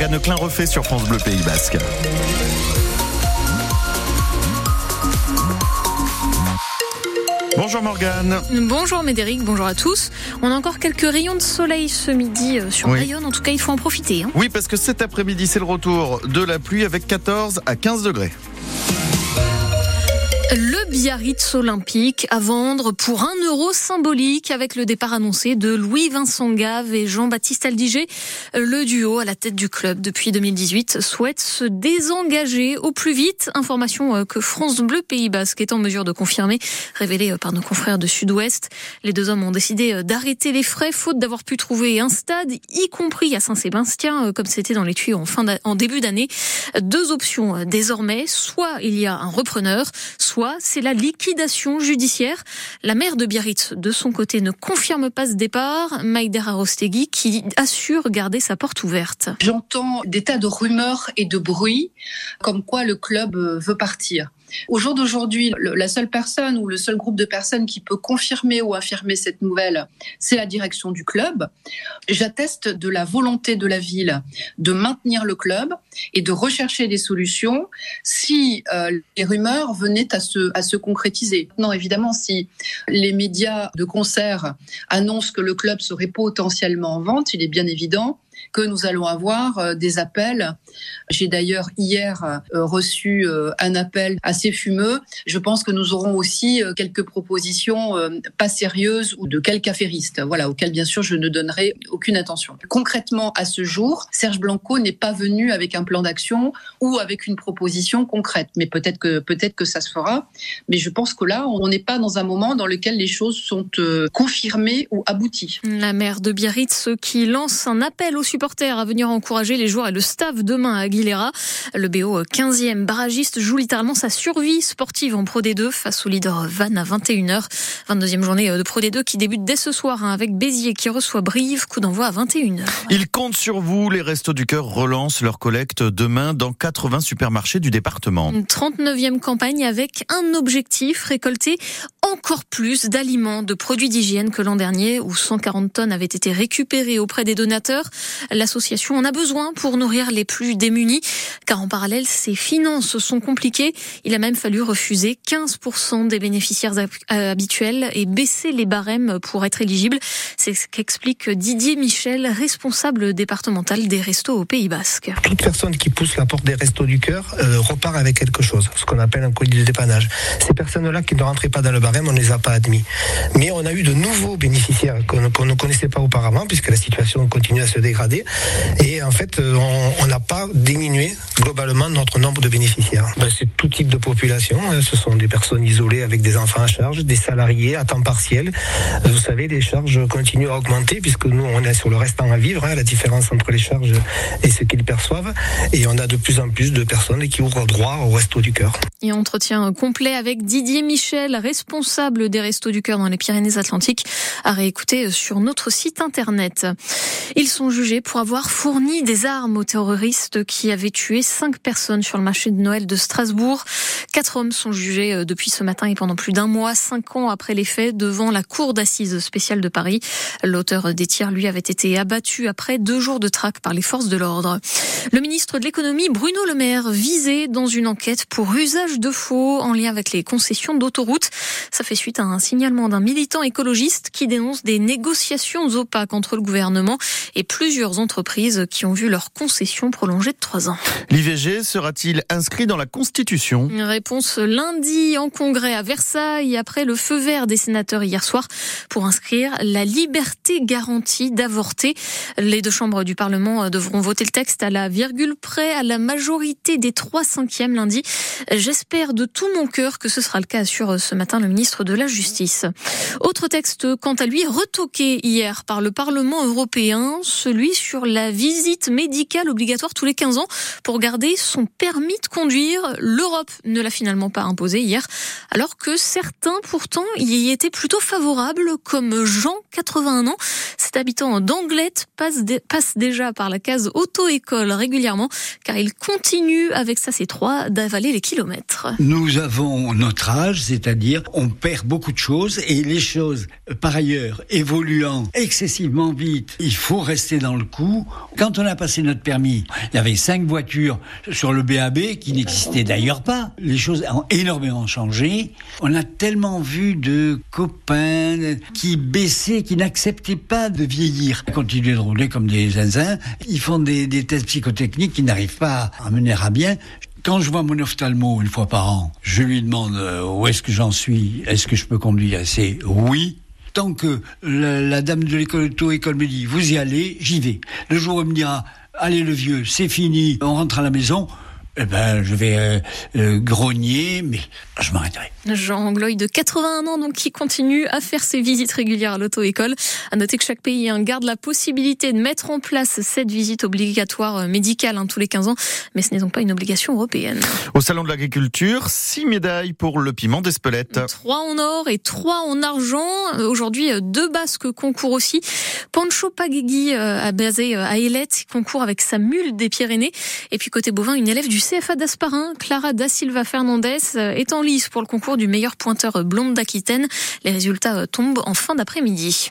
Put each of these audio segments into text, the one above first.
Morgane Klein refait sur France Bleu Pays Basque. Bonjour Morgane. Bonjour Médéric, bonjour à tous. On a encore quelques rayons de soleil ce midi euh, sur Oui. Bayonne, en tout cas il faut en profiter. hein. Oui, parce que cet après-midi, c'est le retour de la pluie avec 14 à 15 degrés. Le Biarritz olympique à vendre pour un euro symbolique avec le départ annoncé de Louis-Vincent Gave et Jean-Baptiste Aldiger. Le duo à la tête du club depuis 2018 souhaite se désengager au plus vite. Information euh, que France Bleu Pays Basque est en mesure de confirmer, révélée euh, par nos confrères de Sud-Ouest. Les deux hommes ont décidé euh, d'arrêter les frais faute d'avoir pu trouver un stade, y compris à Saint-Sébastien, comme c'était dans les tuyaux en, fin en début d'année. Deux options désormais. Soit il y a un repreneur, soit c'est la liquidation judiciaire. La maire de Biarritz, de son côté, ne confirme pas ce départ. Maïder Arostegui, qui assure garder sa porte ouverte. J'entends des tas de rumeurs et de bruits comme quoi le club veut partir. Au jour d'aujourd'hui, la seule personne ou le seul groupe de personnes qui peut confirmer ou affirmer cette nouvelle, c'est la direction du club. J'atteste de la volonté de la ville de maintenir le club et de rechercher des solutions si euh, les rumeurs venaient à se, à se concrétiser. Non, évidemment, si les médias de concert annoncent que le club serait potentiellement en vente, il est bien évident que nous allons avoir euh, des appels. J'ai d'ailleurs hier euh, reçu euh, un appel assez fumeux. Je pense que nous aurons aussi quelques propositions pas sérieuses ou de quelques affairistes, voilà, auxquelles bien sûr je ne donnerai aucune attention. Concrètement, à ce jour, Serge Blanco n'est pas venu avec un plan d'action ou avec une proposition concrète, mais peut-être que peut-être que ça se fera. Mais je pense que là, on n'est pas dans un moment dans lequel les choses sont confirmées ou abouties. La maire de Biarritz qui lance un appel aux supporters à venir encourager les joueurs et le staff demain à Aguilera. Le BO 15e barragiste joue littéralement sa survie sportive en Pro D2 face au leader Vannes à 21h. 22e journée de Pro D2 qui débute dès ce soir hein, avec Béziers qui reçoit Brive. Coup d'envoi à 21h. Ils comptent sur vous. Les Restos du Cœur relancent leur collecte demain dans 80 supermarchés du département. Une 39e campagne avec un objectif, récolter encore plus d'aliments, de produits d'hygiène que l'an dernier où 140 tonnes avaient été récupérées auprès des donateurs. L'association en a besoin pour nourrir les plus démunis car en parallèle ses finances sont compliquées. Il a même fallu refuser 15% des bénéficiaires euh, habituels et baisser les barèmes pour être éligible. C'est ce qu'explique Didier Michel, responsable départemental des restos au Pays Basque. toute personne qui pousse la porte des restos du cœur euh, repart avec quelque chose, ce qu'on appelle un colis de dépannage. Ces personnes-là qui ne rentraient pas dans le barème, on ne les a pas admis. Mais on a eu de nouveaux bénéficiaires qu'on ne connaissait pas auparavant, puisque la situation continue à se dégrader. Et en fait, euh, on on n'a pas diminué globalement notre nombre de bénéficiaires. Ben, C'est tout type de population. hein. Ce sont des personnes isolées avec des enfants à charge, des salariés à temps partiel. Euh, Vous savez, les charges continuent à augmenter, puisque nous, on est sur le restant à vivre, hein, la différence entre les charges et ce qu'ils perçoivent. Et on a de plus en plus de personnes qui ouvrent droit au resto du cœur. Et entretien complet avec Didier Michel, responsable des Restos du Cœur dans les Pyrénées-Atlantiques, à réécouter sur notre site internet. Ils sont jugés pour avoir fourni des armes aux terroristes qui avaient tué cinq personnes sur le marché de Noël de Strasbourg. Quatre hommes sont jugés euh, depuis ce matin et pendant plus d'un mois, cinq ans après les faits, devant la cour d'assises spéciale de Paris. L'auteur des tirs, lui, avait été abattu après deux jours de traque par les forces de l'ordre. Le ministre de l'économie, Bruno Le Maire, visé dans une enquête pour usage de faux en lien avec les concessions d'autoroutes. Ça fait suite à un signalement d'un militant écologiste qui dénonce des négociations opaques entre le gouvernement et plusieurs entreprises qui ont vu leurs concessions prolongées de trois ans. L'IVG sera-t-il inscrit dans la Constitution? Une réponse lundi en congrès à Versailles après le feu vert des sénateurs hier soir pour inscrire la liberté garantie d'avorter. Les deux chambres du Parlement devront voter le texte à la virgule près à la majorité des trois cinquièmes lundi. J'espère de tout mon cœur que ce sera le cas, assure ce matin le ministre de la Justice. Autre texte, quant à lui, retoqué hier par le Parlement européen, celui sur la visite médicale obligatoire tous les 15 ans pour garder son permis de conduire. L'Europe ne l'a finalement pas imposé hier, alors que certains pourtant y étaient plutôt favorables, comme Jean, 81 ans. Cet habitant d'Anglette passe déjà par la case auto-école régulièrement, car il continue avec sa C3 d'avaler les kilomètres. Nous avons notre âge, c'est-à-dire on perd beaucoup de choses et les choses, par ailleurs, évoluant excessivement vite, il faut rester dans le coup. Quand on a passé notre permis, il y avait cinq voitures sur le BAB qui n'existaient d'ailleurs pas. Les choses ont énormément changé. On a tellement vu de copains qui baissaient, qui n'acceptaient pas de vieillir, continuer de rouler comme des zinzins. Ils font des, des tests psychotechniques qui n'arrivent pas à mener à bien. Quand je vois mon ophtalmo une fois par an, je lui demande euh, où est-ce que j'en suis, est-ce que je peux conduire? C'est oui. Tant que la, dame de l'école auto-école me dit vous y allez, j'y vais. Le jour où elle me dira allez le vieux, c'est fini, on rentre à la maison, eh ben, je vais euh, euh, grogner, mais je m'arrêterai. Jean Gloy de 81 ans, donc, qui continue à faire ses visites régulières à l'auto-école. À noter que chaque pays hein, garde la possibilité de mettre en place cette visite obligatoire euh, médicale hein, tous les 15 ans, mais ce n'est donc pas une obligation européenne. Au Salon de l'Agriculture, six médailles pour le piment d'Espelette. Trois en or et trois en argent. Aujourd'hui, deux basques concours aussi. Pancho Pagegui, basé à Ailette, concourt avec sa mule des Pyrénées. Et puis côté bovin, une élève du CFA d'Asparin, Clara da Silva Fernandez, euh, est en lice pour le concours du meilleur pointeur blonde d'Aquitaine. Les résultats euh, tombent en fin d'après-midi.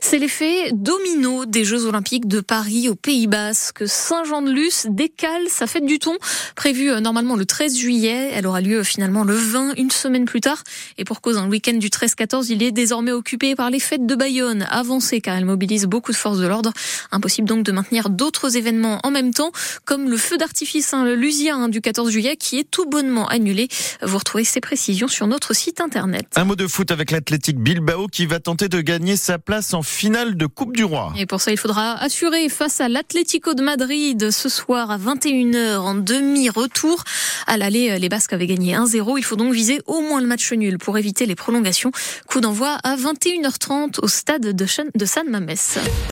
C'est l'effet domino des Jeux Olympiques de Paris au Pays Basque. Saint-Jean-de-Luz décale sa fête du thon, prévue euh, normalement le 13 juillet. Elle aura lieu finalement le 20, une semaine plus tard. Et pour cause, un week-end du 13-14, il est désormais occupé par les fêtes de Bayonne, avancées car elle mobilise beaucoup de forces de l'ordre. Impossible donc de maintenir d'autres événements en même temps, comme le feu d'artifice, hein, Hein, du 14 juillet qui est tout bonnement annulé. Vous retrouvez ces précisions sur notre site internet. Un mot de foot avec l'Athletic Bilbao qui va tenter de gagner sa place en finale de Coupe du Roi. Et pour ça, il faudra assurer face à l'Atlético de Madrid ce soir à 21h en demi-retour. À l'aller, les Basques avaient gagné 1-0. Il faut donc viser au moins le match nul pour éviter les prolongations. Coup d'envoi à 21h30 au stade de San Mamés.